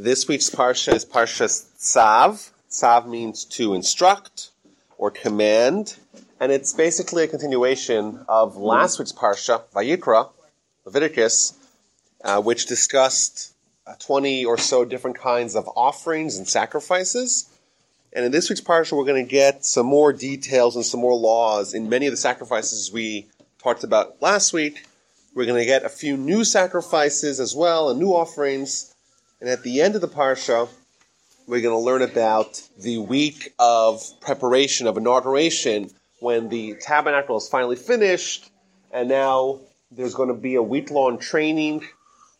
This week's parsha is Parsha Tzav. Tzav means to instruct or command, and it's basically a continuation of last week's parsha, Vayikra, Leviticus, uh, which discussed uh, 20 or so different kinds of offerings and sacrifices. And in this week's parsha, we're going to get some more details and some more laws in many of the sacrifices we talked about last week. We're going to get a few new sacrifices as well and new offerings. And at the end of the parsha, we're going to learn about the week of preparation, of inauguration, when the tabernacle is finally finished, and now there's going to be a week long training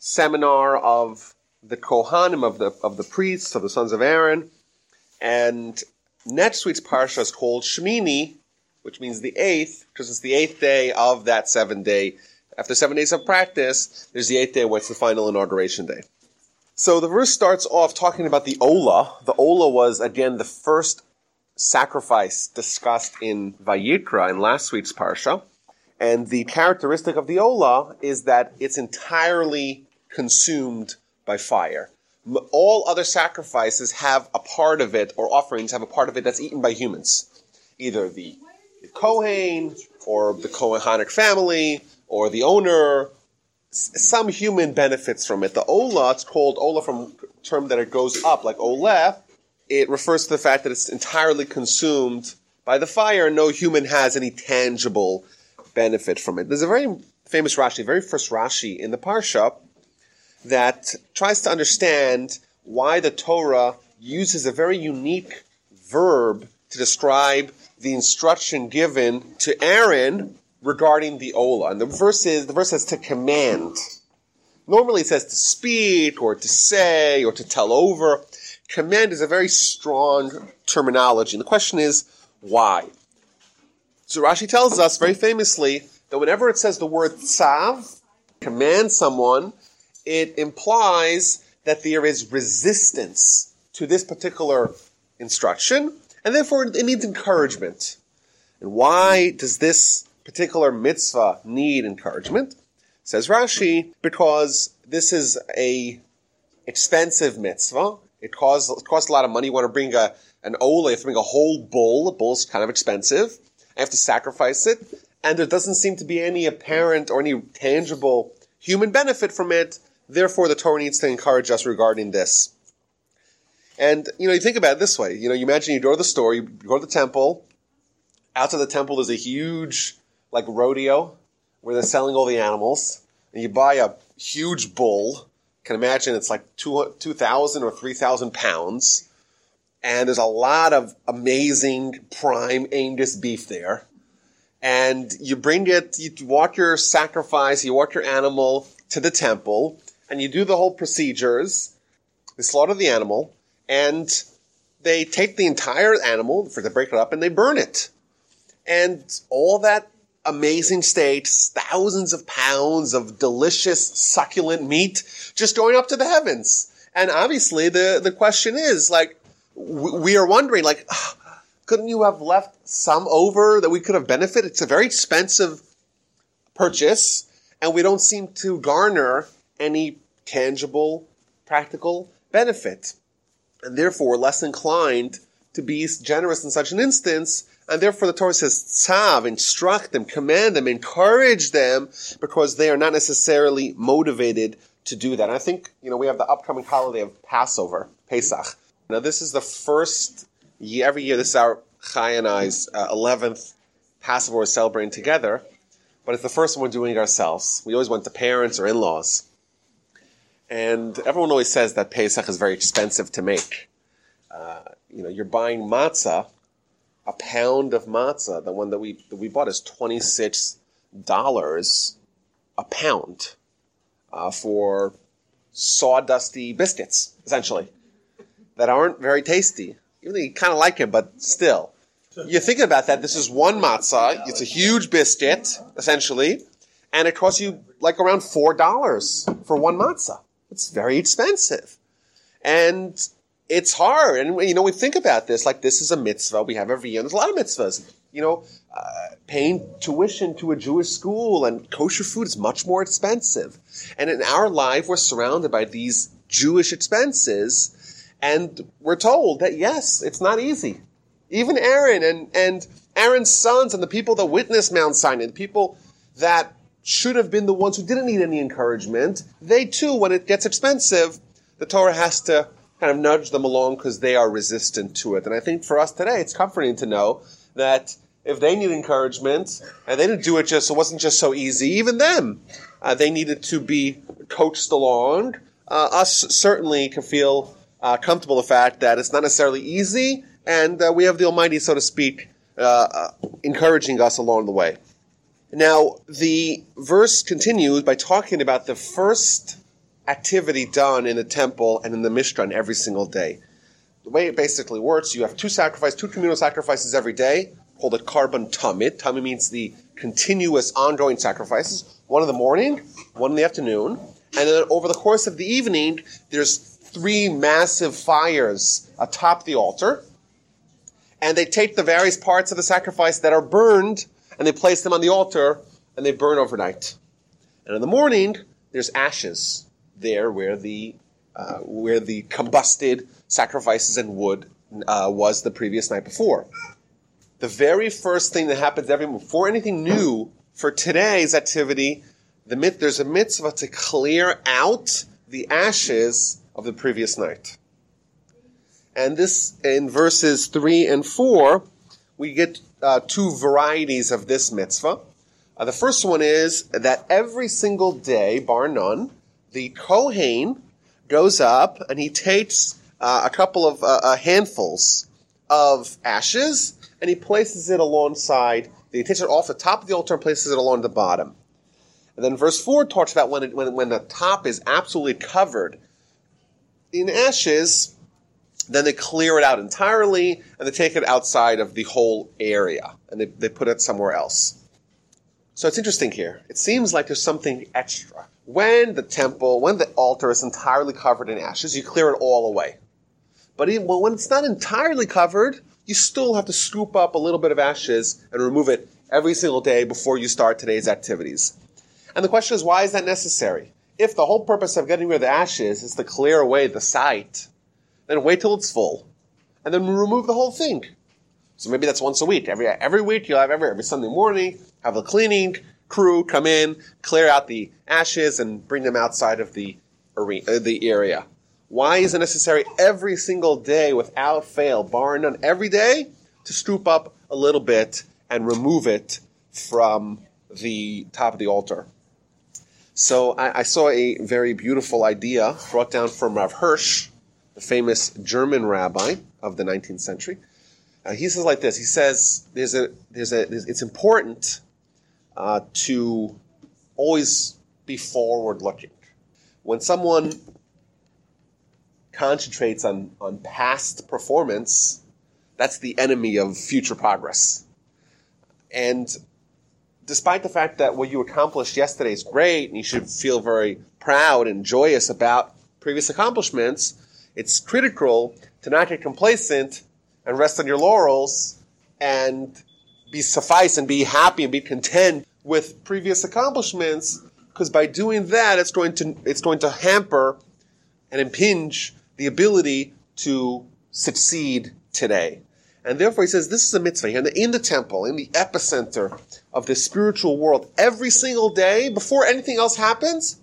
seminar of the Kohanim, of the, of the priests, of the sons of Aaron. And next week's parsha is called Shemini, which means the eighth, because it's the eighth day of that seven day. After seven days of practice, there's the eighth day where it's the final inauguration day. So the verse starts off talking about the Ola. The Ola was, again, the first sacrifice discussed in Vayikra in last week's Parsha. And the characteristic of the Ola is that it's entirely consumed by fire. All other sacrifices have a part of it, or offerings have a part of it that's eaten by humans. Either the, Kohen, or the Kohanic family, or the owner, some human benefits from it. The ola, it's called ola from term that it goes up, like ole. It refers to the fact that it's entirely consumed by the fire and no human has any tangible benefit from it. There's a very famous Rashi, very first Rashi in the Parsha, that tries to understand why the Torah uses a very unique verb to describe the instruction given to Aaron regarding the ola. And the verse is the verse says to command. Normally it says to speak or to say or to tell over. Command is a very strong terminology. And the question is, why? So Rashi tells us very famously that whenever it says the word tzav, command someone, it implies that there is resistance to this particular instruction, and therefore it needs encouragement. And why does this particular mitzvah need encouragement? Says Rashi, because this is a expensive mitzvah. It costs, it costs a lot of money. You want to bring a, an ola, you have to bring a whole bull. A bull's kind of expensive. I have to sacrifice it. And there doesn't seem to be any apparent or any tangible human benefit from it. Therefore, the Torah needs to encourage us regarding this. And, you know, you think about it this way. You know, you imagine you go to the store, you go to the temple. Outside the temple, there's a huge like rodeo where they're selling all the animals, and you buy a huge bull. Can imagine it's like two two thousand or three thousand pounds, and there's a lot of amazing prime Angus beef there. And you bring it, you walk your sacrifice, you walk your animal to the temple, and you do the whole procedures. They slaughter the animal, and they take the entire animal, for to break it up, and they burn it. And all that amazing steaks, thousands of pounds of delicious, succulent meat just going up to the heavens. And obviously the, the question is like, we are wondering like, couldn't you have left some over that we could have benefited? It's a very expensive purchase and we don't seem to garner any tangible, practical benefit. And therefore less inclined to be generous in such an instance and therefore the Torah says, tzav, instruct them, command them, encourage them, because they are not necessarily motivated to do that. And I think, you know, we have the upcoming holiday of Passover, Pesach. Now this is the first year, every year, this is our Chai and I's uh, 11th Passover we're celebrating together, but it's the first one we're doing ourselves. We always went to parents or in-laws. And everyone always says that Pesach is very expensive to make. Uh, you know, you're buying matzah, a pound of matzah, the one that we that we bought, is twenty six dollars a pound uh, for sawdusty biscuits, essentially, that aren't very tasty. Even though you kind of like them, but still, you're thinking about that. This is one matzah. It's a huge biscuit, essentially, and it costs you like around four dollars for one matzah. It's very expensive, and it's hard. And, you know, we think about this, like this is a mitzvah we have every year. There's a lot of mitzvahs. You know, uh, paying tuition to a Jewish school and kosher food is much more expensive. And in our life, we're surrounded by these Jewish expenses. And we're told that yes, it's not easy. Even Aaron and, and Aaron's sons and the people that witnessed Mount Sinai, the people that should have been the ones who didn't need any encouragement, they too, when it gets expensive, the Torah has to kind of nudge them along because they are resistant to it. And I think for us today, it's comforting to know that if they need encouragement and they didn't do it just, it wasn't just so easy, even them, uh, they needed to be coached along. Uh, us certainly can feel uh, comfortable the fact that it's not necessarily easy, and uh, we have the Almighty, so to speak, uh, uh, encouraging us along the way. Now, the verse continues by talking about the first activity done in the temple and in the Mishkan every single day. The way it basically works, you have two sacrifices, two communal sacrifices every day, called a korban tamid. Tamid means the continuous, ongoing sacrifices. One in the morning, one in the afternoon, and then over the course of the evening, there's three massive fires atop the altar, and they take the various parts of the sacrifice that are burned, and they place them on the altar, and they burn overnight. And in the morning, there's ashes there where the uh, where the combusted sacrifices and wood uh, was the previous night before. The very first thing that happens every before anything new for today's activity, the there's a mitzvah to clear out the ashes of the previous night. And this in verses three and four, we get uh, two varieties of this mitzvah. Uh, the first one is that every single day, bar none, the Kohen goes up and he takes uh, a couple of uh, uh, handfuls of ashes and he places it alongside. He takes it off the top of the altar and places it along the bottom. And then verse 4 talks about when, it, when, when the top is absolutely covered in ashes, then they clear it out entirely and they take it outside of the whole area and they, they put it somewhere else. So it's interesting here. It seems like there's something extra when the temple, when the altar is entirely covered in ashes, you clear it all away. But when it's not entirely covered, you still have to scoop up a little bit of ashes and remove it every single day before you start today's activities. And the question is, why is that necessary? If the whole purpose of getting rid of the ashes is to clear away the site, then wait till it's full, and then remove the whole thing. So maybe that's once a week. Every every week you'll have every every Sunday morning have the cleaning, crew come in, clear out the ashes, and bring them outside of the arena, uh, the area. Why is it necessary every single day without fail, bar none, every day to scoop up a little bit and remove it from the top of the altar? So I, I saw a very beautiful idea brought down from Rav Hirsch, the famous German rabbi of the 19th century. Uh, he says like this. He says there's a there's a there's, it's important uh, to always be forward looking. When someone concentrates on, on past performance, that's the enemy of future progress. And despite the fact that what you accomplished yesterday is great and you should feel very proud and joyous about previous accomplishments, it's critical to not get complacent and rest on your laurels and be suffice and be happy and be content with previous accomplishments because by doing that it's going to it's going to hamper and impinge the ability to succeed today. And therefore he says this is a mitzvah here in the, temple, in the epicenter of the spiritual world. Every single day, before anything else happens,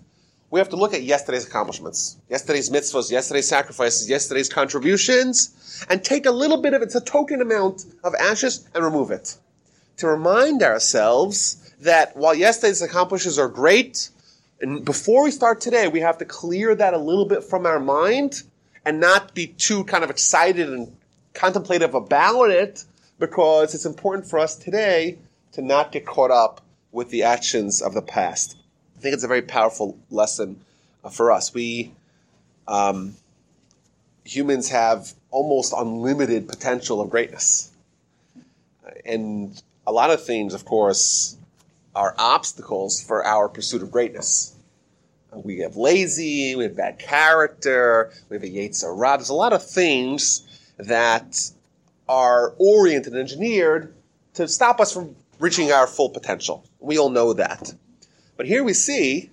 we have to look at yesterday's accomplishments, yesterday's mitzvahs, yesterday's sacrifices, yesterday's contributions, and take a little bit of it's a token amount of ashes and remove it. To remind ourselves that while yesterday's accomplishments are great, and before we start today, we have to clear that a little bit from our mind and not be too kind of excited and contemplative about it because it's important for us today to not get caught up with the actions of the past. I think it's a very powerful lesson uh, for us. We um, humans have almost unlimited potential of greatness, and a lot of things, of course, are obstacles for our pursuit of greatness. Uh, we have lazy, we have bad character, we have a Yetzer Hara. There's a lot of things that are oriented and engineered to stop us from reaching our full potential. We all know that. But here we see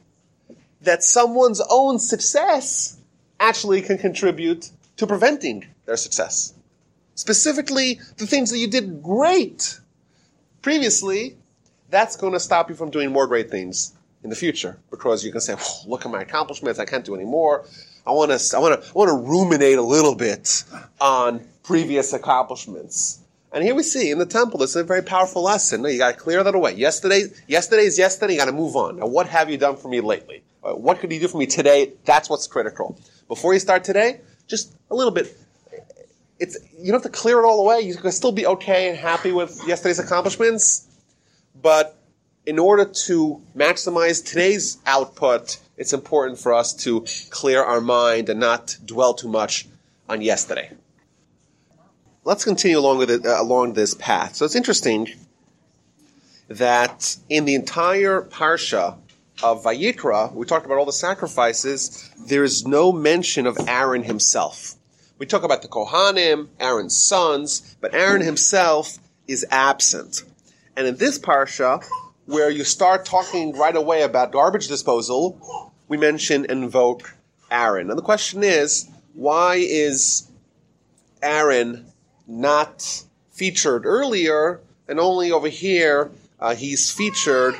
that someone's own success actually can contribute to preventing their success. Specifically, the things that you did great previously, that's going to stop you from doing more great things in the future because you can say, "Look at my accomplishments. I can't do any more." I want to, I want to, I want to ruminate a little bit on previous accomplishments. And here we see in the temple, this is a very powerful lesson. No, you got to clear that away. Yesterday, yesterday is yesterday. You got to move on. Now, what have you done for me lately? Uh, what could you do for me today? That's what's critical. Before you start today, just a little bit. It's you don't have to clear it all away. You can still be okay and happy with yesterday's accomplishments, but in order to maximize today's output, it's important for us to clear our mind and not dwell too much on yesterday. Let's continue along with it, uh, along this path. So it's interesting that in the entire parsha of Vayikra, we talked about all the sacrifices. There is no mention of Aaron himself. We talk about the Kohanim, Aaron's sons, but Aaron himself is absent. And in this parsha, where you start talking right away about garbage disposal, we mention invoke Aaron. And the question is, why is Aaron not featured earlier and only over here uh, he's featured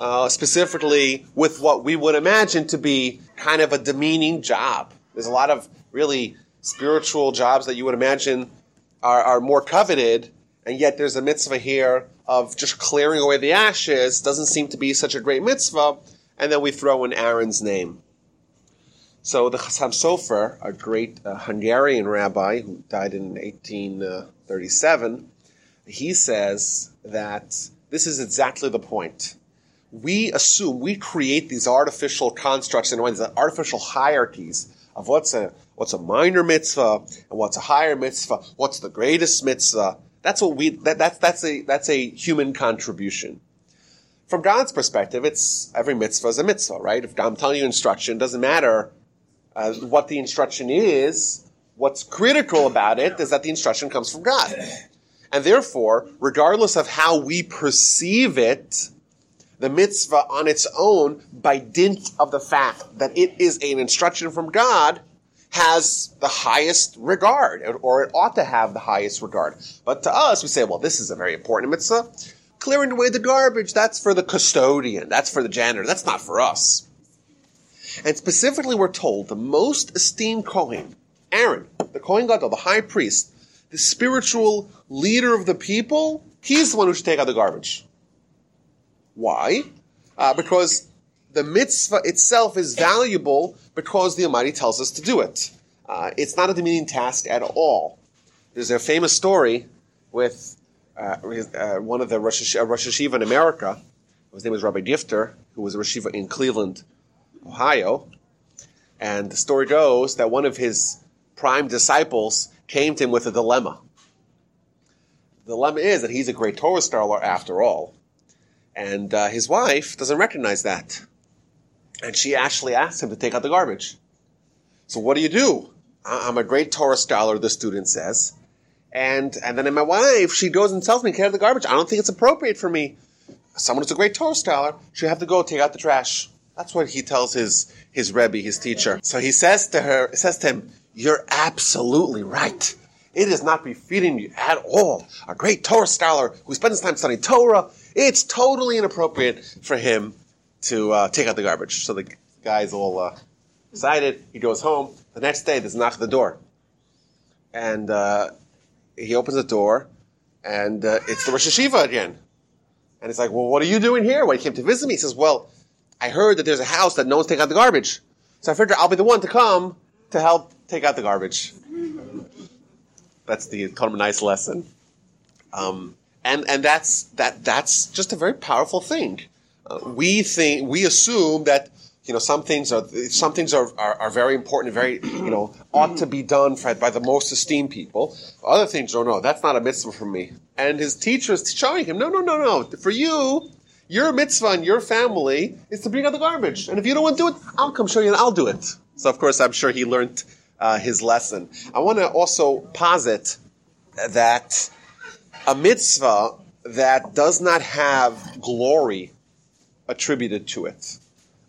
uh, specifically with what we would imagine to be kind of a demeaning job. There's a lot of really spiritual jobs that you would imagine are, are more coveted, and yet there's a mitzvah here of just clearing away the ashes. Doesn't seem to be such a great mitzvah, and then we throw in Aaron's name. So the Chassam Sofer, a great uh, Hungarian rabbi who died in 1837, he says that this is exactly the point we assume we create these artificial constructs in and these artificial hierarchies of what's a what's a minor mitzvah and what's a higher mitzvah, what's the greatest mitzvah. That's what we that, that's that's a that's a human contribution. From God's perspective, it's every mitzvah is a mitzvah, right? If I'm telling you instruction, doesn't matter uh, what the instruction is. What's critical about it is that the instruction comes from God. And therefore, regardless of how we perceive it, the mitzvah on its own, by dint of the fact that it is an instruction from God, has the highest regard, or it ought to have the highest regard. But to us, we say, well, this is a very important mitzvah. Clearing away the garbage, that's for the custodian, that's for the janitor, that's not for us. And specifically, we're told the most esteemed Kohen, Aaron, the Kohen Gadol, the high priest, the spiritual leader of the people, he's the one who should take out the garbage. Why? Uh, because the mitzvah itself is valuable because the Almighty tells us to do it. Uh, it's not a demeaning task at all. There's a famous story with uh, uh one of the Rosh, Rosh Yeshiva in America. His name was Rabbi Gifter, who was a Rosh Yeshiva in Cleveland, Ohio. And the story goes that one of his prime disciples came to him with a dilemma. The dilemma is that he's a great Torah scholar after all. And uh, his wife doesn't recognize that. And she actually asked him to take out the garbage. So what do you do? I'm a great Torah scholar, the student says. And, and then my wife, she goes and tells me, take out the garbage. I don't think it's appropriate for me. Someone who's a great Torah scholar should have to go take out the trash. That's what he tells his, his Rebbe, his teacher. So he says to her, says to him, you're absolutely right. It is not befitting you at all. A great Torah scholar who spends time studying Torah it's totally inappropriate for him to uh, take out the garbage. So the guy's all uh, excited. He goes home. The next day, there's a knock at the door. And uh, he opens the door, and uh, it's the Rosh Yeshiva again. And he's like, well, what are you doing here? When he came to visit me, he says, well, I heard that there's a house that no one's taking out the garbage. So I figured I'll be the one to come to help take out the garbage. That's the kind of a nice lesson. Um, and and that's that that's just a very powerful thing. Uh, we think we assume that you know some things are some things are, are, are, very important, very you know ought to be done for, by the most esteemed people. Other things, oh no, that's not a mitzvah for me. And his teacher is showing him, no, no, no, no. For you, your mitzvah and your family is to bring out the garbage. And if you don't want to do it, I'll come show you and I'll do it. So of course, I'm sure he learned uh, his lesson. I want to also posit that a mitzvah that does not have glory attributed to it,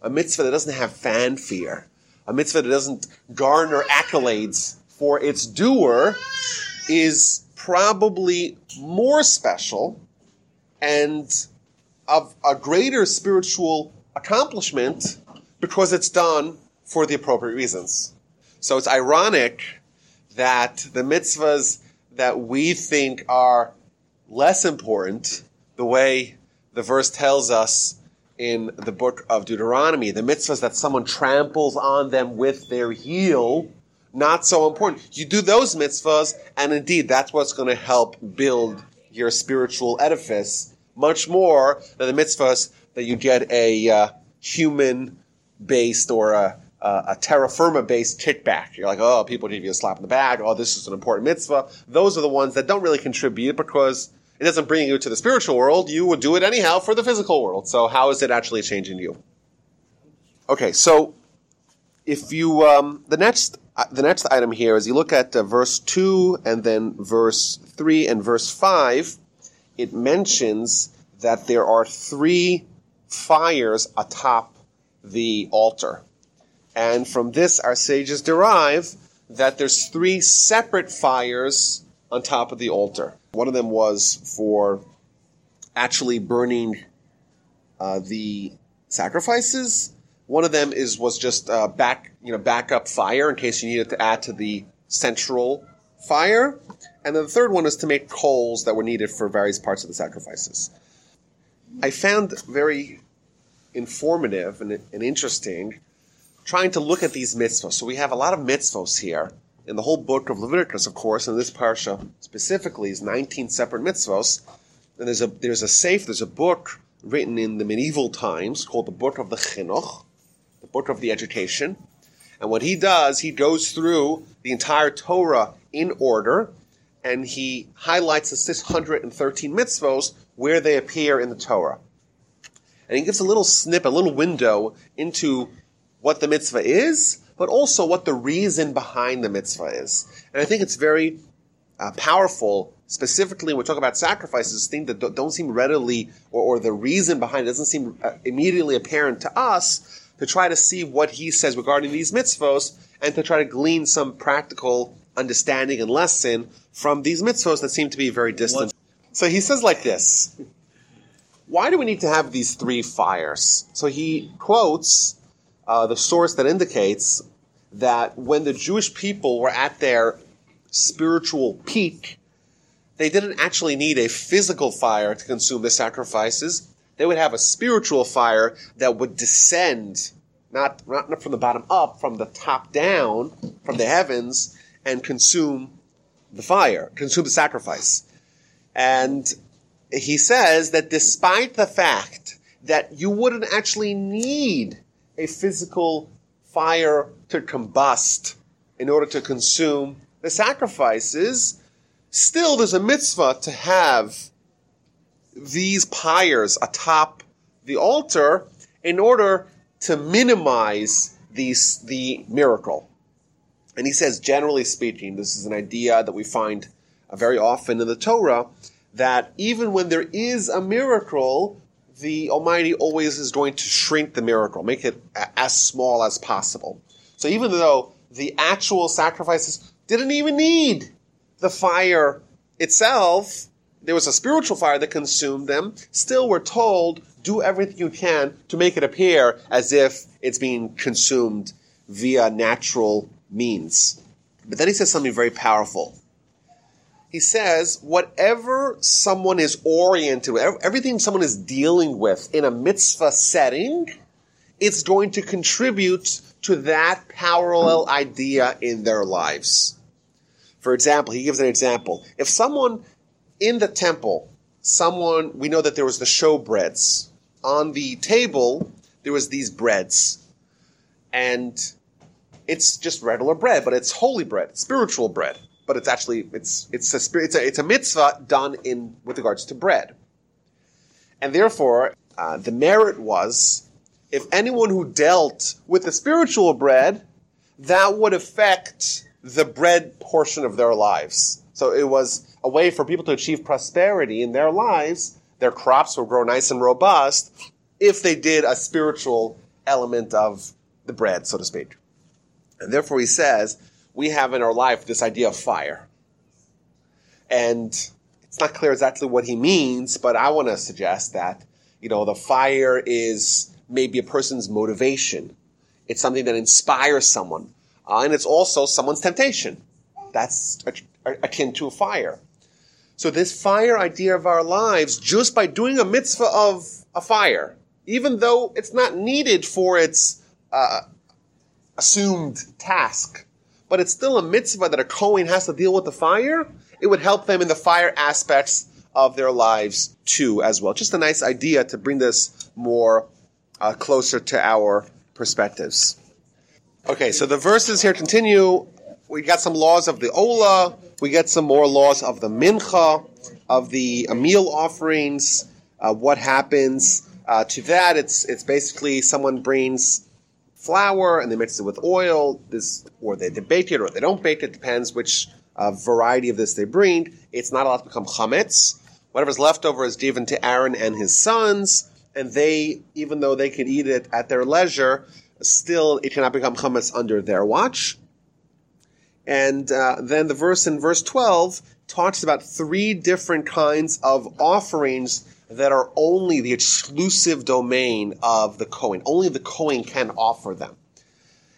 a mitzvah that doesn't have fanfare, a mitzvah that doesn't garner accolades for its doer, is probably more special and of a greater spiritual accomplishment because it's done for the appropriate reasons. So it's ironic that the mitzvahs that we think are less important, the way the verse tells us in the book of Deuteronomy, the mitzvahs that someone tramples on them with their heel, not so important. You do those mitzvahs, and indeed, that's what's going to help build your spiritual edifice much more than the mitzvahs that you get a uh, human based or a, a terra firma based kickback. You're like, oh, people give you a slap in the back. Oh, this is an important mitzvah. Those are the ones that don't really contribute because it doesn't bring you to the spiritual world. You would do it anyhow for the physical world. So how is it actually changing you? Okay, so if you um, the next uh, the next item here is you look at uh, verse two and then verse three and verse five it mentions that there are three fires atop the altar. And from this, our sages derive that there's three separate fires on top of the altar. One of them was for actually burning uh, the sacrifices. One of them is was just uh, back you know backup fire in case you needed to add to the central fire. And then the third one is to make coals that were needed for various parts of the sacrifices. I found very informative and, and interesting trying to look at these mitzvahs. So we have a lot of mitzvahs here. In the whole book of Leviticus, of course, and this parsha specifically is 19 separate mitzvahs. And there's a there's a sefer, there's a book written in the medieval times called the Book of the Chinuch, the Book of the Education. And what he does, he goes through the entire Torah in order, and he highlights the 613 mitzvos where they appear in the Torah. And he gives a little snip, a little window into what the mitzvah is, but also what the reason behind the mitzvah is. And I think it's very uh, powerful, specifically when we talk about sacrifices, things that don't seem readily, or, or the reason behind it doesn't seem uh, immediately apparent to us, to try to see what he says regarding these mitzvos, and to try to glean some practical understanding and lesson from these mitzvos that seem to be very distant. What? So he says like this. Why do we need to have these three fires? So he quotes uh, the source that indicates that when the Jewish people were at their spiritual peak, they didn't actually need a physical fire to consume the sacrifices. They would have a spiritual fire that would descend, not, not from the bottom up, from the top down, from the heavens, and consume the fire, consume the sacrifice. And he says that despite the fact that you wouldn't actually need a physical fire to combust in order to consume the sacrifices, still there's a mitzvah to have these pyres atop the altar in order to minimize these, the miracle. And he says, generally speaking, this is an idea that we find very often in the Torah, that even when there is a miracle, the Almighty always is going to shrink the miracle, make it as small as possible. So even though the actual sacrifices didn't even need the fire itself, there was a spiritual fire that consumed them, still we're told, do everything you can to make it appear as if it's being consumed via natural means. But then he says something very powerful. He says, whatever someone is oriented with, everything someone is dealing with in a mitzvah setting, it's going to contribute to that parallel idea in their lives. For example, he gives an example. If someone in the temple, someone, we know that there was the show breads. On the table, there was these breads. And it's just regular bread, but it's holy bread, spiritual bread. But it's actually it's it's a it's a, it's a mitzvah done in with regards to bread, and therefore uh, the merit was if anyone who dealt with the spiritual bread, that would affect the bread portion of their lives. So it was a way for people to achieve prosperity in their lives. Their crops would grow nice and robust if they did a spiritual element of the bread, so to speak. And therefore, he says, we have in our life this idea of fire. And it's not clear exactly what he means, but I want to suggest that, you know, the fire is maybe a person's motivation. It's something that inspires someone. Uh, and it's also someone's temptation. That's akin to a fire. So this fire idea of our lives, just by doing a mitzvah of a fire, even though it's not needed for its uh, assumed task, but it's still a mitzvah that a Kohen has to deal with the fire, it would help them in the fire aspects of their lives too, as well. Just a nice idea to bring this more uh, closer to our perspectives. Okay, so the verses here continue. We got some laws of the Ola. We get some more laws of the Mincha, of the meal offerings. Uh, what happens uh, to that? It's it's basically someone brings flour and they mix it with oil. This or they, bake it or they don't bake it. Depends which uh, variety of this they bring. It's not allowed to become chametz. Whatever's left over is given to Aaron and his sons, and they, even though they could eat it at their leisure, still it cannot become chametz under their watch. And uh, then the verse in verse 12 talks about three different kinds of offerings that are only the exclusive domain of the Kohen. Only the Kohen can offer them.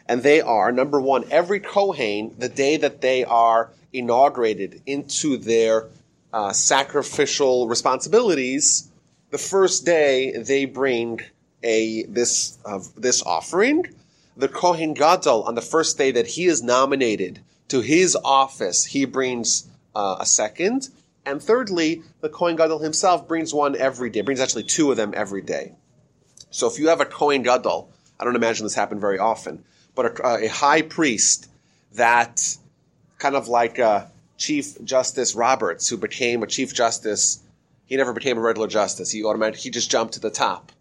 And they are, number one, every Kohen, the day that they are inaugurated into their uh, sacrificial responsibilities, the first day they bring a this uh, this offering. The Kohen Gadol on the first day that he is nominated to his office, he brings uh, a second. And thirdly, the Kohen Gadol himself brings one every day, brings actually two of them every day. So if you have a Kohen Gadol, I don't imagine this happened very often, but a, a high priest that kind of like uh, Chief Justice Roberts, who became a Chief Justice, he never became a regular justice. He automatically he just jumped to the top.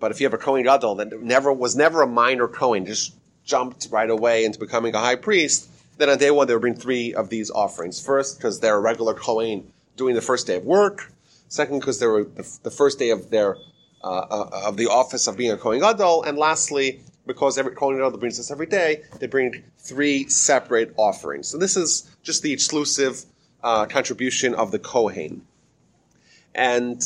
But if you have a Kohen Gadol that never was never a minor Kohen, just jumped right away into becoming a high priest, then on day one they would bring three of these offerings. First, because they're a regular Kohen doing the first day of work. Second, because they were the, first day of their uh, uh, of the office of being a Kohen Gadol. And lastly, because every Kohen Gadol brings this every day, they bring three separate offerings. So this is just the exclusive uh, contribution of the Kohen. And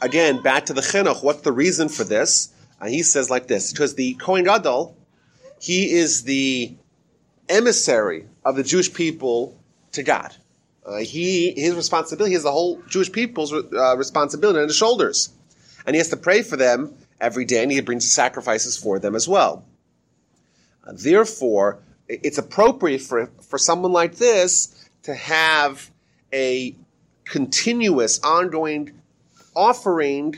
again, back to the Chinuch, what's the reason for this? Uh, he says like this, because the Kohen Gadol, he is the emissary of the Jewish people to God. Uh, he, his responsibility, has the whole Jewish people's uh, responsibility on his shoulders. And he has to pray for them every day, and he brings sacrifices for them as well. Uh, therefore, it's appropriate for, for someone like this to have a continuous, ongoing offering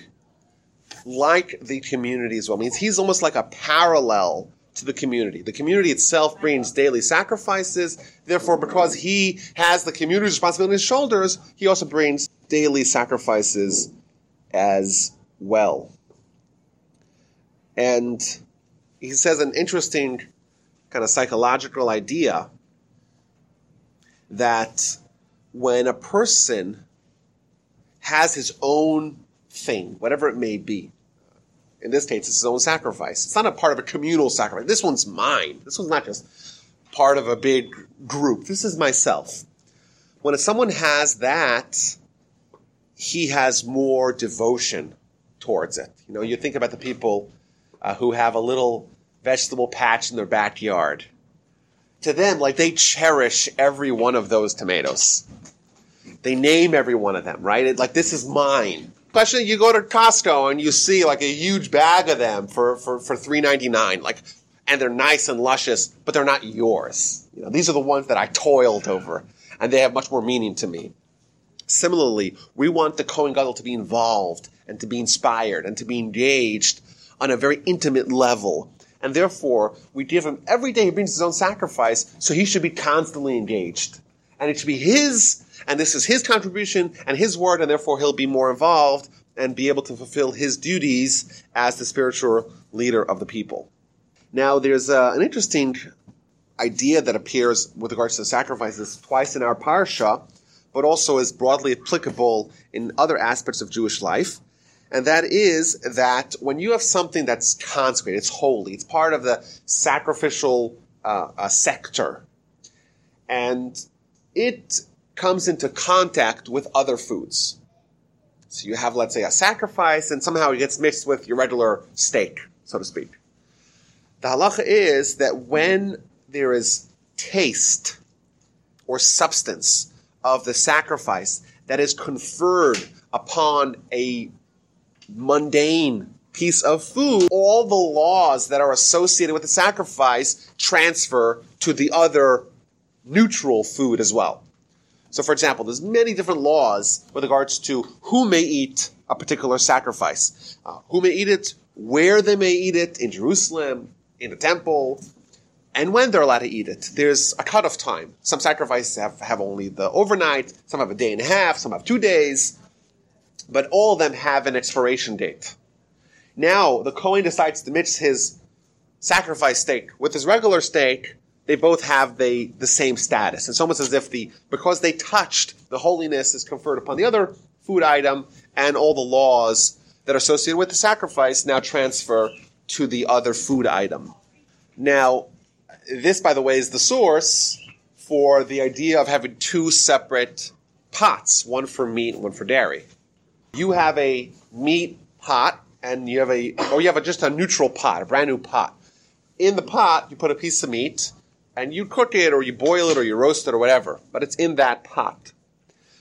like the community as well. It means he's almost like a parallel to the community. The community itself brings daily sacrifices. Therefore, because he has the community's responsibility on his shoulders, he also brings daily sacrifices as well. And he says an interesting kind of psychological idea that when a person has his own thing, whatever it may be, in this case, it's his own sacrifice. It's not a part of a communal sacrifice. This one's mine. This one's not just part of a big group. This is myself. When someone has that, he has more devotion towards it. You know, you think about the people uh, who have a little vegetable patch in their backyard. To them, like they cherish every one of those tomatoes. They name every one of them, right? It, like this is mine. Especially you go to Costco and you see like a huge bag of them for, for, for three ninety nine, like, and they're nice and luscious, but they're not yours. You know, these are the ones that I toiled over, and they have much more meaning to me. Similarly, we want the Kohen Gadol to be involved and to be inspired and to be engaged on a very intimate level. And therefore, we give him every day he brings his own sacrifice, so he should be constantly engaged. And it should be his and this is his contribution and his word, and therefore he'll be more involved and be able to fulfill his duties as the spiritual leader of the people. Now, there's uh, an interesting idea that appears with regards to the sacrifices twice in our parsha, but also is broadly applicable in other aspects of Jewish life. and that is that when you have something that's consecrated, it's holy, it's part of the sacrificial uh, uh, sector, and it comes into contact with other foods. So you have, let's say, a sacrifice, and somehow it gets mixed with your regular steak, so to speak. The halacha is that when there is taste or substance of the sacrifice that is conferred upon a mundane piece of food, all the laws that are associated with the sacrifice transfer to the other neutral food as well. So, for example, there's many different laws with regards to who may eat a particular sacrifice, uh, who may eat it, where they may eat it in Jerusalem, in the temple, and when they're allowed to eat it. There's a cut cutoff time. Some sacrifices have, have only the overnight, some have a day and a half, some have two days, but all of them have an expiration date. Now, the Kohen decides to mix his sacrifice steak with his regular steak. They both have the, the same status. It's almost as if the, because they touched, the holiness is conferred upon the other food item and all the laws that are associated with the sacrifice now transfer to the other food item. Now, this, by the way, is the source for the idea of having two separate pots, one for meat and one for dairy. You have a meat pot, and you have a, or you have a, just a neutral pot, a brand new pot. In the pot, you put a piece of meat, and you cook it, or you boil it, or you roast it, or whatever, but it's in that pot.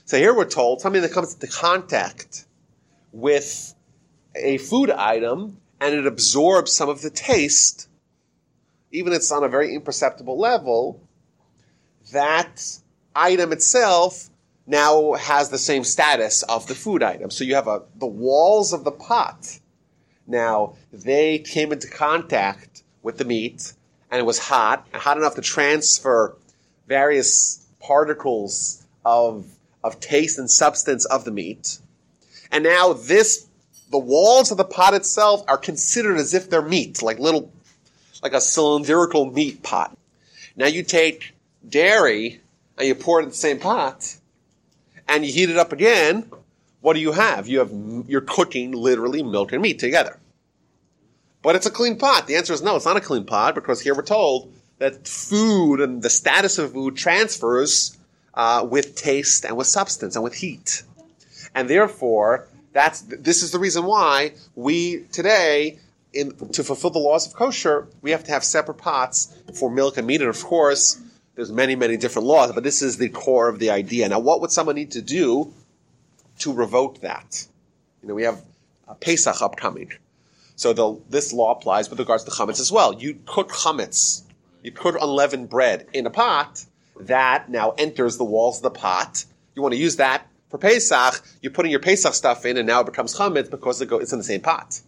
So here we're told something that comes into contact with a food item and it absorbs some of the taste, even if it's on a very imperceptible level, that item itself now has the same status of the food item. So you have a, the walls of the pot. Now, they came into contact with the meat and it was hot, hot enough to transfer various particles of, of taste and substance of the meat. And now this, the walls of the pot itself are considered as if they're meat, like little, like a cylindrical meat pot. Now you take dairy and you pour it in the same pot and you heat it up again. What do you have? You have, you're cooking literally milk and meat together. But it's a clean pot. The answer is no, it's not a clean pot because here we're told that food and the status of food transfers uh, with taste and with substance and with heat. And therefore, that's this is the reason why we today, in, to fulfill the laws of kosher, we have to have separate pots for milk and meat. And of course, there's many, many different laws, but this is the core of the idea. Now, what would someone need to do to revoke that? You know, we have Pesach upcoming. So the, this law applies with regards to chametz as well. You cook chametz, you cook unleavened bread in a pot that now enters the walls of the pot. You want to use that for Pesach. You're putting your Pesach stuff in, and now it becomes chametz because it go, it's in the same pot,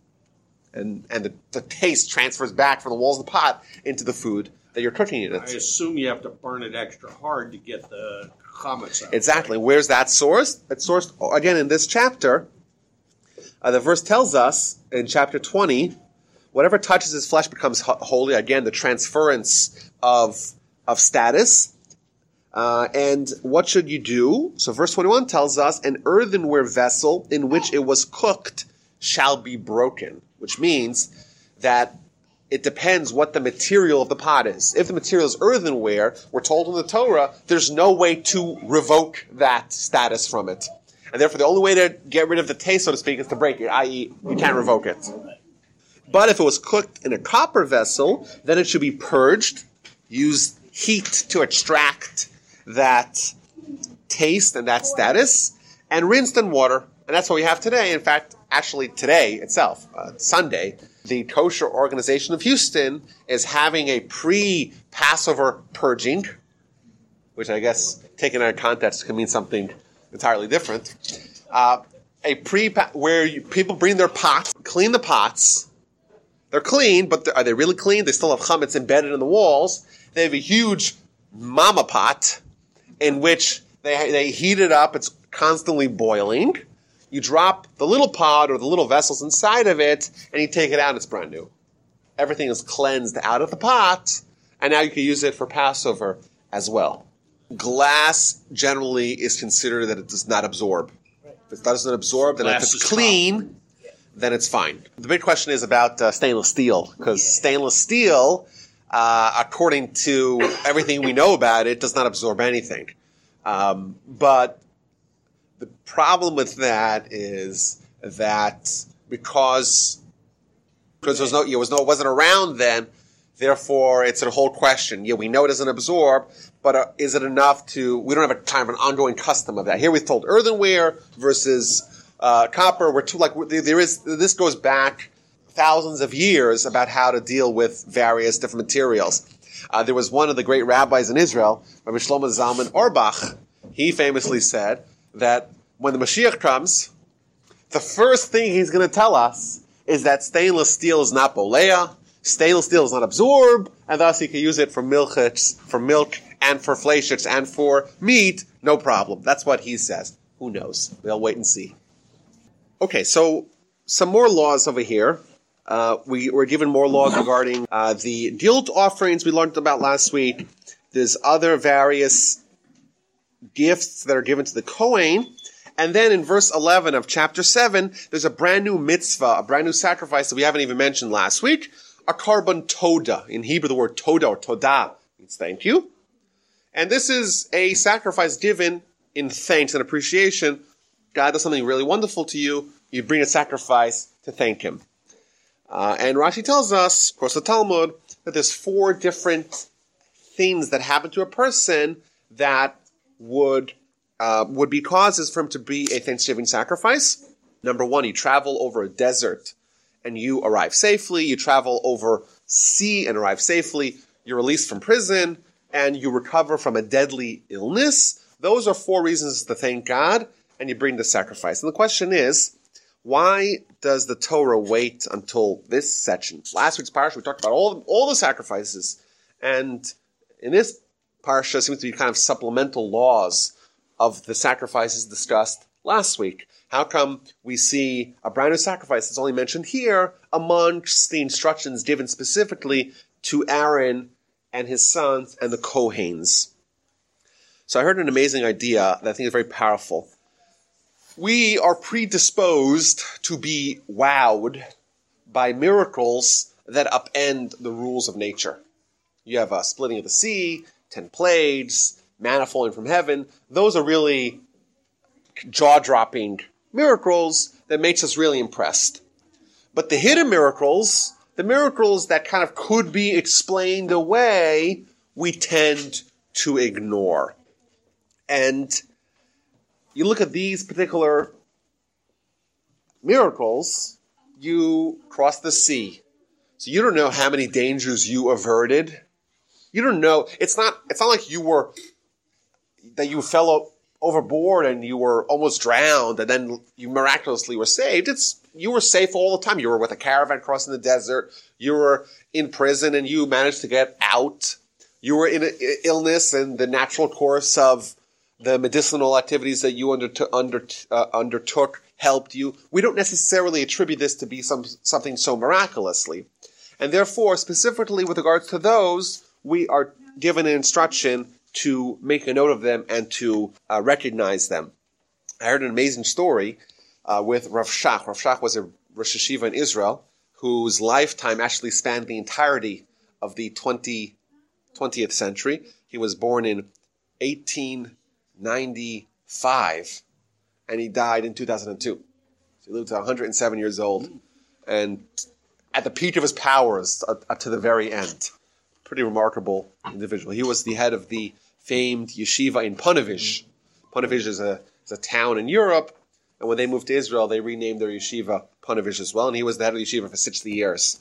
and and the, the taste transfers back from the walls of the pot into the food that you're cooking in it. I assume you have to burn it extra hard to get the chametz out. Exactly. Where's that source? It's sourced again in this chapter. Uh, the verse tells us in chapter 20, whatever touches his flesh becomes ho- holy. Again, the transference of, of status. Uh, and what should you do? So verse 21 tells us, an earthenware vessel in which it was cooked shall be broken, which means that it depends what the material of the pot is. If the material is earthenware, we're told in the Torah, there's no way to revoke that status from it. And therefore, the only way to get rid of the taste, so to speak, is to break it, i.e., you can't revoke it. But if it was cooked in a copper vessel, then it should be purged, use heat to extract that taste and that status, and rinsed in water. And that's what we have today. In fact, actually today itself, uh, Sunday, the kosher organization of Houston is having a pre-Passover purging, which I guess taken out of context can mean something entirely different. Uh, a pre where you, people bring their pots, clean the pots. They're clean, but are they really clean? They still have chametz embedded in the walls. They have a huge mama pot in which they they heat it up. It's constantly boiling. You drop the little pot or the little vessels inside of it, and you take it out. It's brand new. Everything is cleansed out of the pot, and now you can use it for Passover as well. Glass generally is considered that it does not absorb. If it doesn't absorb, then Glass if it's is clean, then it's fine. The big question is about uh, stainless steel, because stainless steel, uh, according to everything we know about it, does not absorb anything. Um, but the problem with that is that because because there was no, it was no, it wasn't around then. Therefore, it's a whole question. Yeah, we know it doesn't absorb, but uh, is it enough to? We don't have a time an ongoing custom of that. Here we've told earthenware versus uh, copper. We're too like there is. This goes back thousands of years about how to deal with various different materials. Uh, there was one of the great rabbis in Israel, Rabbi Shlomo Zalman Auerbach. He famously said that when the Mashiach comes, the first thing he's going to tell us is that stainless steel is not bolea, stainless steel is not absorb, and thus he can use it for milchets, for milk, and for fleshets, and for meat, no problem. That's what he says. Who knows? We'll wait and see. Okay, so some more laws over here. Uh, we were given more laws regarding uh, the guilt offerings we learned about last week. There's other various gifts that are given to the Kohen. And then in verse 11 of chapter 7, there's a brand new mitzvah, a brand new sacrifice that we haven't even mentioned last week, a korban toda. In Hebrew, the word toda or toda means thank you. And this is a sacrifice given in thanks and appreciation. God does something really wonderful to you. You bring a sacrifice to thank Him. Uh, and Rashi tells us, of course, the Talmud, that there's four different things that happen to a person that would uh, would be causes for him to be a Thanksgiving sacrifice. Number one, you travel over a desert and you arrive safely. You travel over sea and arrive safely. You're released from prison and you recover from a deadly illness. Those are four reasons to thank God and you bring the sacrifice. And the question is, why does the Torah wait until this section? Last week's parsha, we talked about all, all the sacrifices. And in this parsha seems to be kind of supplemental laws of the sacrifices discussed last week. How come we see a brand new sacrifice that's only mentioned here amongst the instructions given specifically to Aaron and his sons and the Kohanes? So I heard an amazing idea that I think is very powerful. We are predisposed to be wowed by miracles that upend the rules of nature. You have a splitting of the sea, ten plagues, manna falling from heaven. Those are really jaw-dropping miracles that makes us really impressed. But the hidden miracles, the miracles that kind of could be explained away, we tend to ignore. And you look at these particular miracles, you cross the sea. So you don't know how many dangers you averted you don't know. It's not. It's not like you were that you fell overboard and you were almost drowned, and then you miraculously were saved. It's you were safe all the time. You were with a caravan crossing the desert. You were in prison and you managed to get out. You were in illness and the natural course of the medicinal activities that you undertook, under, uh, undertook helped you. We don't necessarily attribute this to be some something so miraculously, and therefore, specifically with regards to those, we are given an instruction to make a note of them and to uh, recognize them. I heard an amazing story uh, with Rav Shach. Rav Shach was a Rosh Yeshiva in Israel whose lifetime actually spanned the entirety of the 20, 20th century. He was born in 1895 and he died in 2002. So he lived to 107 years old and at the peak of his powers uh, up to the very end pretty remarkable individual. He was the head of the famed yeshiva in Ponevezh. Ponevezh is a, is a town in Europe, and when they moved to Israel, they renamed their yeshiva Ponevezh as well, and he was the head of the yeshiva for 60 years.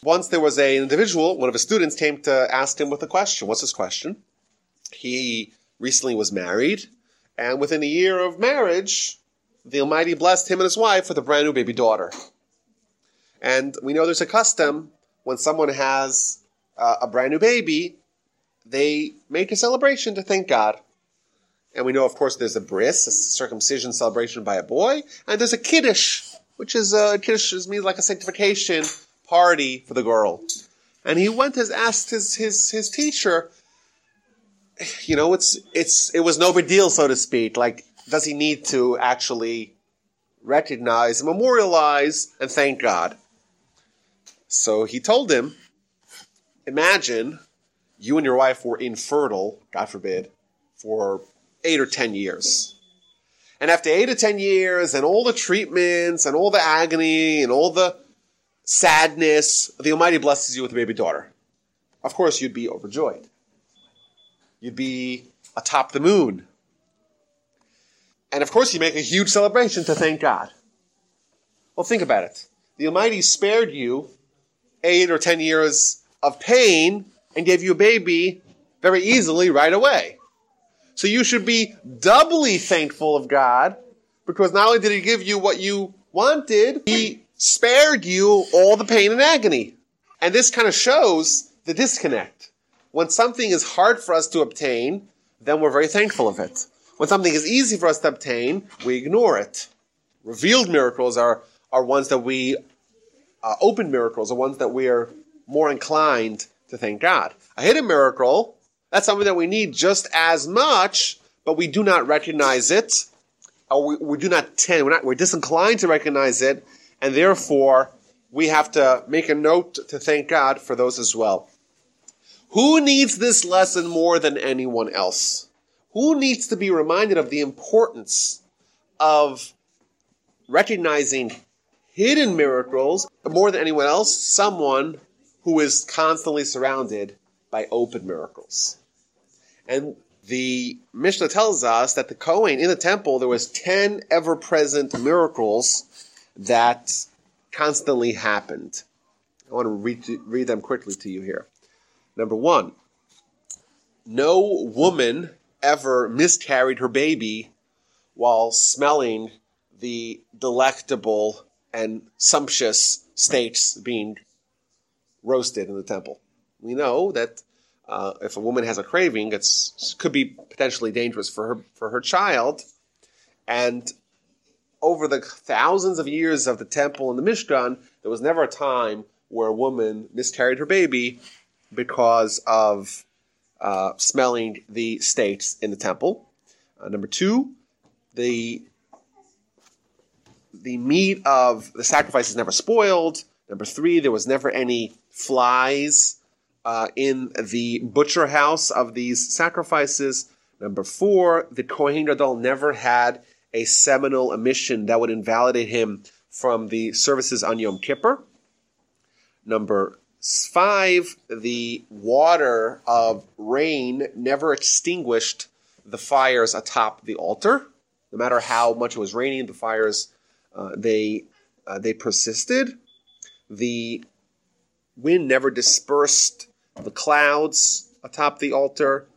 Once there was an individual, one of his students came to ask him with a question. What's his question? He recently was married, and within a year of marriage, the Almighty blessed him and his wife with a brand new baby daughter. And we know there's a custom when someone has uh, a brand new baby, they make a celebration to thank God. And we know, of course, there's a bris, a circumcision celebration by a boy, and there's a kiddush, which is a uh, kiddush means like a sanctification party for the girl. And he went and asked his his his teacher, you know, it's it's it was no big deal, so to speak. Like, does he need to actually recognize, memorialize, and thank God. So he told him, Imagine you and your wife were infertile, God forbid, for eight or ten years. And after eight or ten years, and all the treatments, and all the agony, and all the sadness, the Almighty blesses you with a baby daughter. Of course, you'd be overjoyed. You'd be atop the moon. And of course, you make a huge celebration to thank God. Well, think about it. The Almighty spared you eight or ten years of pain and gave you a baby very easily right away. So you should be doubly thankful of God because not only did He give you what you wanted, He spared you all the pain and agony. And this kind of shows the disconnect. When something is hard for us to obtain, then we're very thankful of it. When something is easy for us to obtain, we ignore it. Revealed miracles are, are ones that we, uh, open miracles are ones that we are more inclined to thank God. I hit a miracle, that's something that we need just as much, but we do not recognize it, or we, we do not tend, we're, not, we're disinclined to recognize it, and therefore we have to make a note to thank God for those as well. Who needs this lesson more than anyone else? Who needs to be reminded of the importance of recognizing hidden miracles more than anyone else? Someone who is constantly surrounded by open miracles. And the Mishnah tells us that the Kohen in the temple, there was 10 ever-present miracles that constantly happened. I want to read, read them quickly to you here. Number one, no woman ever miscarried her baby while smelling the delectable and sumptuous steaks being roasted in the temple. We know that uh, if a woman has a craving, it could be potentially dangerous for her for her child. And over the thousands of years of the temple and the Mishkan, there was never a time where a woman miscarried her baby because of uh, smelling the steaks in the temple. Uh, number two, the the meat of the sacrifice is never spoiled. Number three, there was never any flies uh, in the butcher house of these sacrifices. Number four, the Kohen Gadol never had a seminal emission that would invalidate him from the services on Yom Kippur. Number five, the water of rain never extinguished the fires atop the altar. No matter how much it was raining, the fires uh, they uh, they persisted. The wind never dispersed the clouds atop the altar.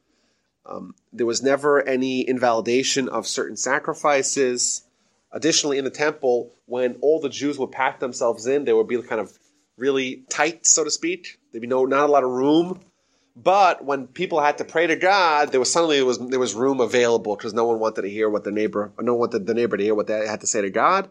Um, there was never any invalidation of certain sacrifices. Additionally, in the temple, when all the Jews would pack themselves in, they would be kind of really tight, so to speak. There'd be no not a lot of room. But when people had to pray to God, there was suddenly there was there was room available because no one wanted to hear what the neighbor, no one wanted the neighbor to hear what they had to say to God.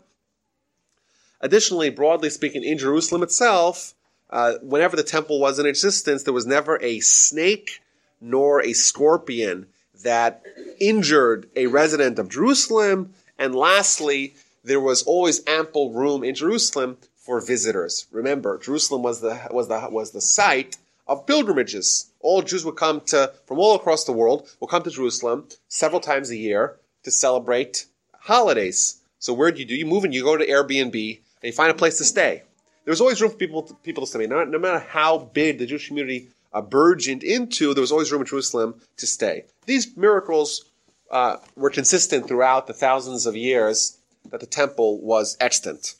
Additionally, broadly speaking, in Jerusalem itself, uh, whenever the temple was in existence, there was never a snake nor a scorpion that injured a resident of Jerusalem. And lastly, there was always ample room in Jerusalem for visitors. Remember, Jerusalem was the was the was the site of pilgrimages. All Jews would come to from all across the world would come to Jerusalem several times a year to celebrate holidays. So where do you do? You move and you go to Airbnb and you find a place to stay. There was always room for people to, people to stay. No, no matter how big the Jewish community uh, burgeoned into, there was always room in Jerusalem to stay. These miracles uh, were consistent throughout the thousands of years that the temple was extant.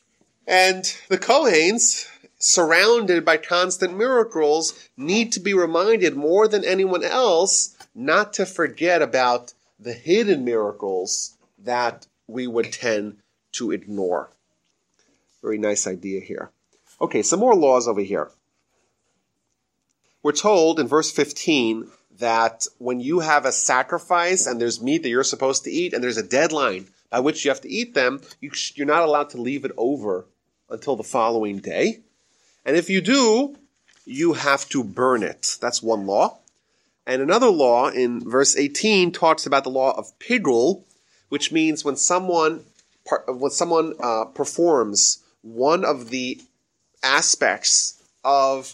And the Kohens, surrounded by constant miracles, need to be reminded more than anyone else not to forget about the hidden miracles that we would tend to ignore. Very nice idea here. Okay, some more laws over here. We're told in verse 15 that when you have a sacrifice and there's meat that you're supposed to eat and there's a deadline by which you have to eat them, you, are not allowed to leave it over until the following day. And if you do, you have to burn it. That's one law. And another law in verse 18 talks about the law of pigul, which means when someone when someone uh, performs one of the aspects of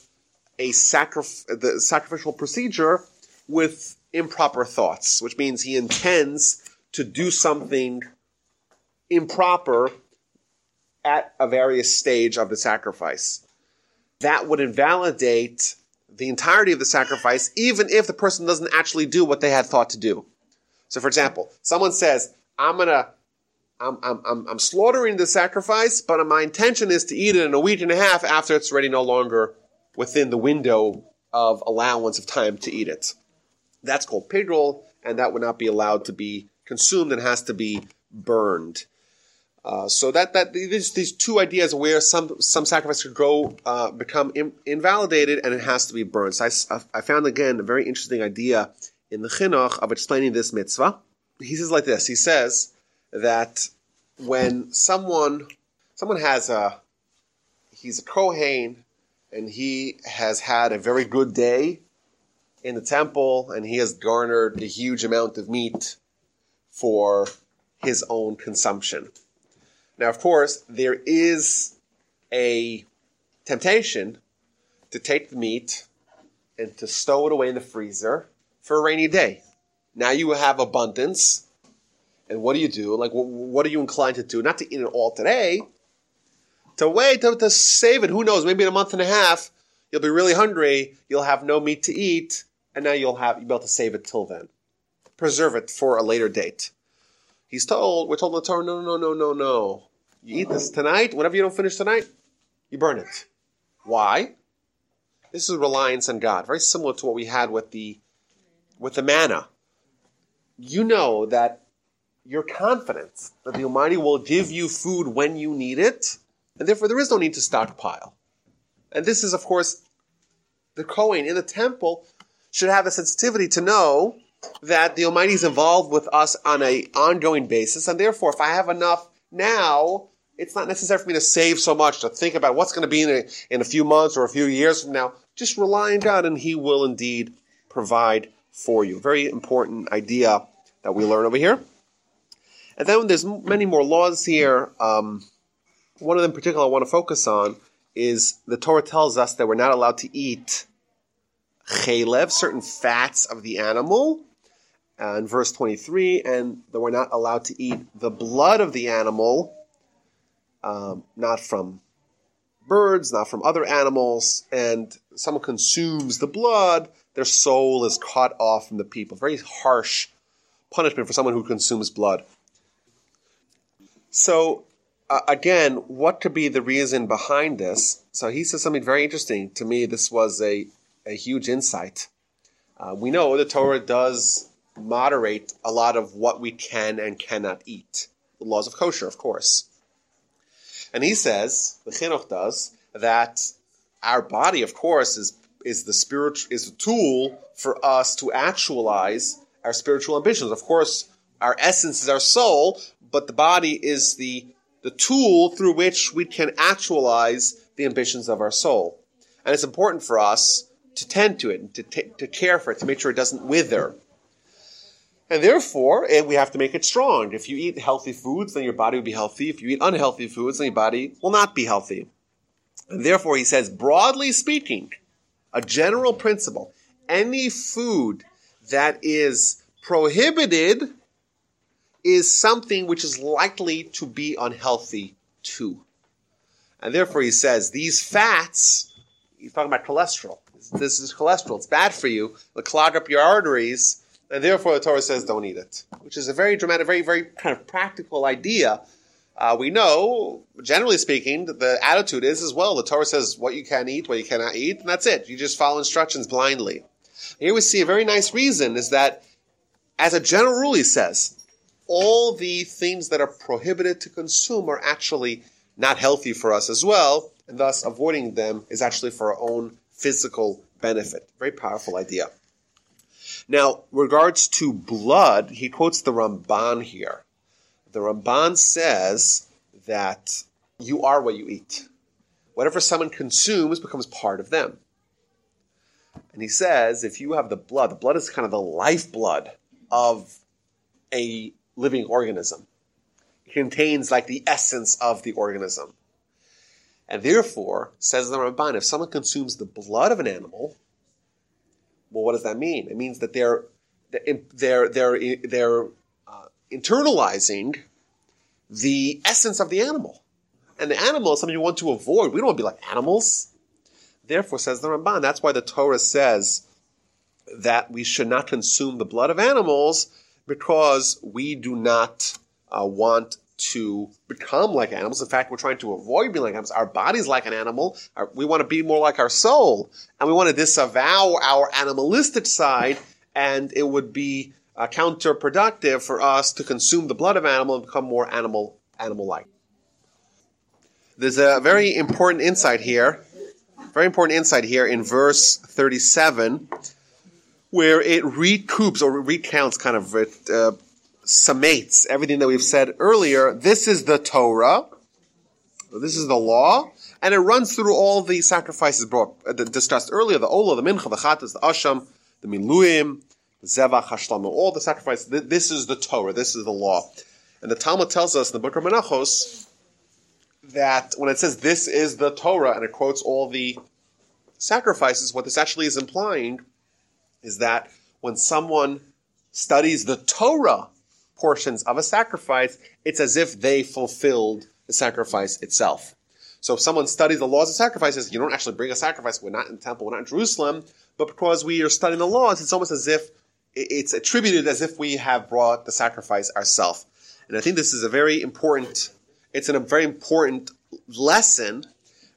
a sacrif- the sacrificial procedure with improper thoughts, which means he intends to do something improper at a various stage of the sacrifice. That would invalidate the entirety of the sacrifice, even if the person doesn't actually do what they had thought to do. So, for example, someone says, "I'm gonna, I'm, I'm, I'm, I'm slaughtering the sacrifice, but my intention is to eat it in a week and a half after it's already no longer within the window of allowance of time to eat it." That's called pigul, and that would not be allowed to be consumed and has to be burned. Uh, so that that these these two ideas where some some sacrifice could go uh, become in, invalidated and it has to be burned. So I, I found again a very interesting idea in the chinuch of explaining this mitzvah. He says like this. He says that when someone someone has a he's a kohen and he has had a very good day in the temple and he has garnered a huge amount of meat for his own consumption. Now, of course, there is a temptation to take the meat and to stow it away in the freezer for a rainy day. Now you will have abundance. And what do you do? Like, what are you inclined to do? Not to eat it all today, to wait, to, to save it. Who knows? Maybe in a month and a half, you'll be really hungry. You'll have no meat to eat. And now you'll have, you'll be able to save it till then. Preserve it for a later date. He's told, we're told in the Torah, no, no, no, no, no. You eat this tonight. Whatever you don't finish tonight, you burn it. Why? This is reliance on God. Very similar to what we had with the with the manna. You know that you're confident that the Almighty will give you food when you need it, and therefore there is no need to stockpile. And this is, of course, the Kohen in the temple should have a sensitivity to know that the Almighty is involved with us on an ongoing basis, and therefore, if I have enough now, it's not necessary for me to save so much to think about what's going to be in a, in a few months or a few years from now. Just rely on God, and He will indeed provide for you. Very important idea that we learn over here. And then there's many more laws here. Um, one of them in particular I want to focus on is the Torah tells us that we're not allowed to eat chalev, certain fats of the animal, uh, in verse 23, and that we're not allowed to eat the blood of the animal, um, not from birds, not from other animals, and someone consumes the blood, their soul is cut off from the people. Very harsh punishment for someone who consumes blood. So, uh, again, what could be the reason behind this? So he says something very interesting. To me, this was a, a huge insight. Uh, we know the Torah does moderate a lot of what we can and cannot eat. The laws of kosher, of course. And he says, the Chinuch does, that our body, of course, is is the spirit is a tool for us to actualize our spiritual ambitions. Of course, our essence is our soul, but the body is the the tool through which we can actualize the ambitions of our soul. And it's important for us to tend to it, and to, t- to care for it, to make sure it doesn't wither. And therefore, eh, we have to make it strong. If you eat healthy foods, then your body will be healthy. If you eat unhealthy foods, then your body will not be healthy. And therefore, he says, broadly speaking, a general principle, any food that is prohibited is something which is likely to be unhealthy too. And therefore, he says, these fats, he's talking about cholesterol. This is cholesterol. It's bad for you. It'll clog up your arteries and therefore the Torah says don't eat it, which is a very dramatic, very, very kind of practical idea. Uh, we know, generally speaking, that the attitude is as well. The Torah says what you can eat, what you cannot eat, and that's it. You just follow instructions blindly. Here we see a very nice reason is that, as a general rule, he says, all the things that are prohibited to consume are actually not healthy for us as well, and thus avoiding them is actually for our own physical benefit. Very powerful idea. Now, regards to blood, he quotes the Ramban here. The Ramban says that you are what you eat. Whatever someone consumes becomes part of them. And he says if you have the blood, the blood is kind of the lifeblood of a living organism. contains like the essence of the organism. And therefore, says the Ramban, if someone consumes the blood of an animal, well, what does that mean? It means that they're they're they're they're uh, internalizing the essence of the animal, and the animal is something you want to avoid. We don't want to be like animals. Therefore, says the Ramban, that's why the Torah says that we should not consume the blood of animals because we do not uh, want to become like animals. In fact, we're trying to avoid being like animals. Our body's like an animal. Our, we want to be more like our soul. And we want to disavow our animalistic side. And it would be uh, counterproductive for us to consume the blood of animal and become more animal, animal-like. There's a very important insight here. Very important insight here in verse 37 where it recoups or recounts kind of it, uh, summates everything that we've said earlier. This is the Torah. This is the law. And it runs through all the sacrifices brought, uh, discussed earlier, the Ola, the Mincha, the Chatas, the Asham, the Miluim, the Zevach, Hashlam, all the sacrifices. This is the Torah. This is the law. And the Talmud tells us in the book of Menachos that when it says this is the Torah and it quotes all the sacrifices, what this actually is implying is that when someone studies the Torah portions of a sacrifice, it's as if they fulfilled the sacrifice itself. So if someone studies the laws of sacrifices, you don't actually bring a sacrifice. We're not in the temple, we're not in Jerusalem, but because we are studying the laws, it's almost as if it's attributed as if we have brought the sacrifice ourselves. And I think this is a very important, it's a very important lesson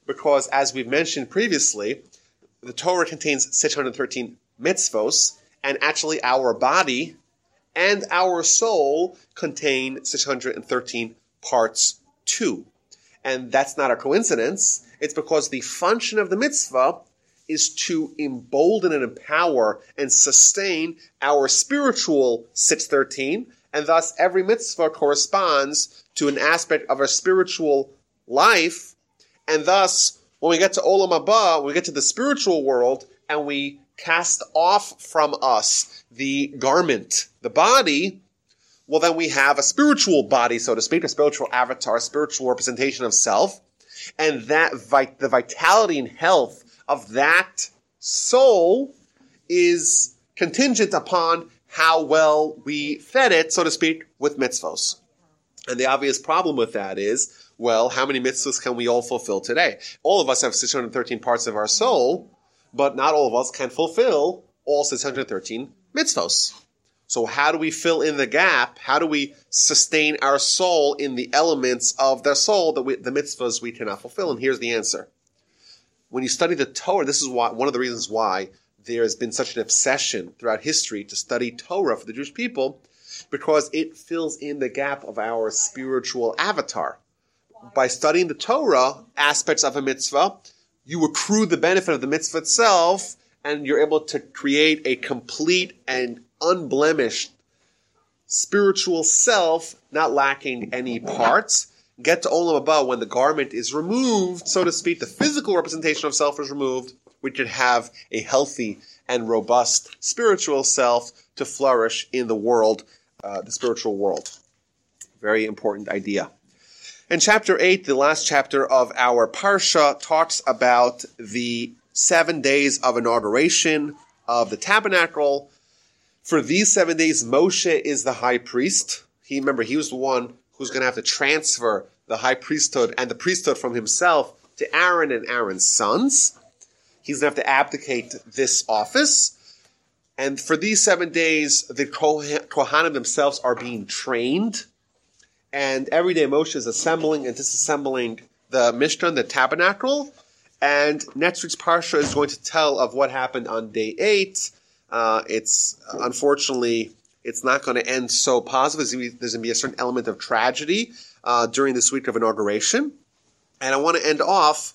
because as we've mentioned previously, the Torah contains 613 mitzvos, and actually our body and our soul contain 613 parts too. And that's not a coincidence. It's because the function of the mitzvah is to embolden and empower and sustain our spiritual 613, and thus every mitzvah corresponds to an aspect of our spiritual life, and thus when we get to Olam Haba, we get to the spiritual world, and we cast off from us the garment, the body, well, then we have a spiritual body, so to speak, a spiritual avatar, a spiritual representation of self. And that, the vitality and health of that soul is contingent upon how well we fed it, so to speak, with mitzvos. And the obvious problem with that is, well, how many mitzvahs can we all fulfill today? All of us have 613 parts of our soul, but not all of us can fulfill all 613 mitzvos. So how do we fill in the gap? How do we sustain our soul in the elements of the soul that we, the mitzvahs we cannot fulfill? And here's the answer. When you study the Torah, this is why, one of the reasons why there has been such an obsession throughout history to study Torah for the Jewish people, because it fills in the gap of our spiritual avatar. By studying the Torah aspects of a mitzvah, you accrue the benefit of the mitzvah itself, and you're able to create a complete and unblemished spiritual self, not lacking any parts. Get to Olam Haba when the garment is removed, so to speak, the physical representation of self is removed, we could have a healthy and robust spiritual self to flourish in the world, uh, the spiritual world. Very important idea. And chapter 8, the last chapter of our Parsha, talks about the seven days of inauguration of the tabernacle. For these seven days, Moshe is the high priest. He, remember, he was the one who's going to have to transfer the high priesthood and the priesthood from himself to Aaron and Aaron's sons. He's going to have to abdicate this office. And for these seven days, the Kohanim themselves are being trained and every day Moshe is assembling and disassembling the Mishkan, the tabernacle. And next week's parsha is going to tell of what happened on day eight. Uh, it's unfortunately it's not going to end so positive. There's going to be a certain element of tragedy uh, during this week of inauguration. And I want to end off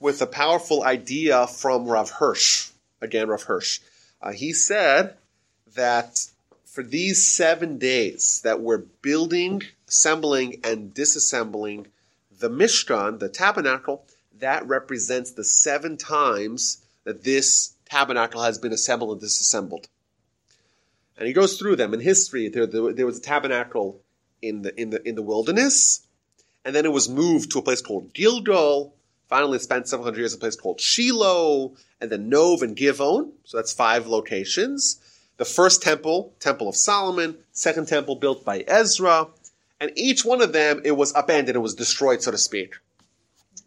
with a powerful idea from Rav Hirsch. Again, Rav Hirsch. Uh, he said that for these seven days that we're building assembling and disassembling the Mishkan, the tabernacle, that represents the seven times that this tabernacle has been assembled and disassembled. And he goes through them. In history, there, there, there was a tabernacle in the in the in the wilderness, and then it was moved to a place called Gilgal. Finally, spent several hundred years in a place called Shiloh, and then Nov and Givon. So that's five locations. The first temple, Temple of Solomon, second temple built by Ezra, and each one of them it was upended, it was destroyed, so to speak.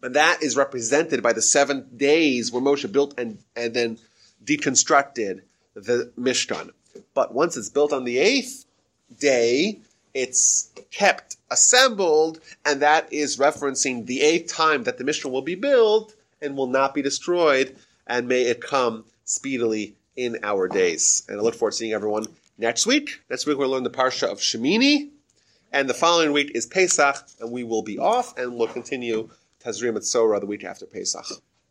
And that is represented by the seven days where Moshe built and, and then deconstructed the Mishkan. But once it's built on the eighth day, it's kept assembled, and that is referencing the eighth time that the Mishkan will be built and will not be destroyed, and may it come speedily in our days. And I look forward to seeing everyone next week. Next week we'll learn the Parsha of Shemini, and the following week is Pesach, and we will be off, and we'll continue Tazria Metzora the week after Pesach.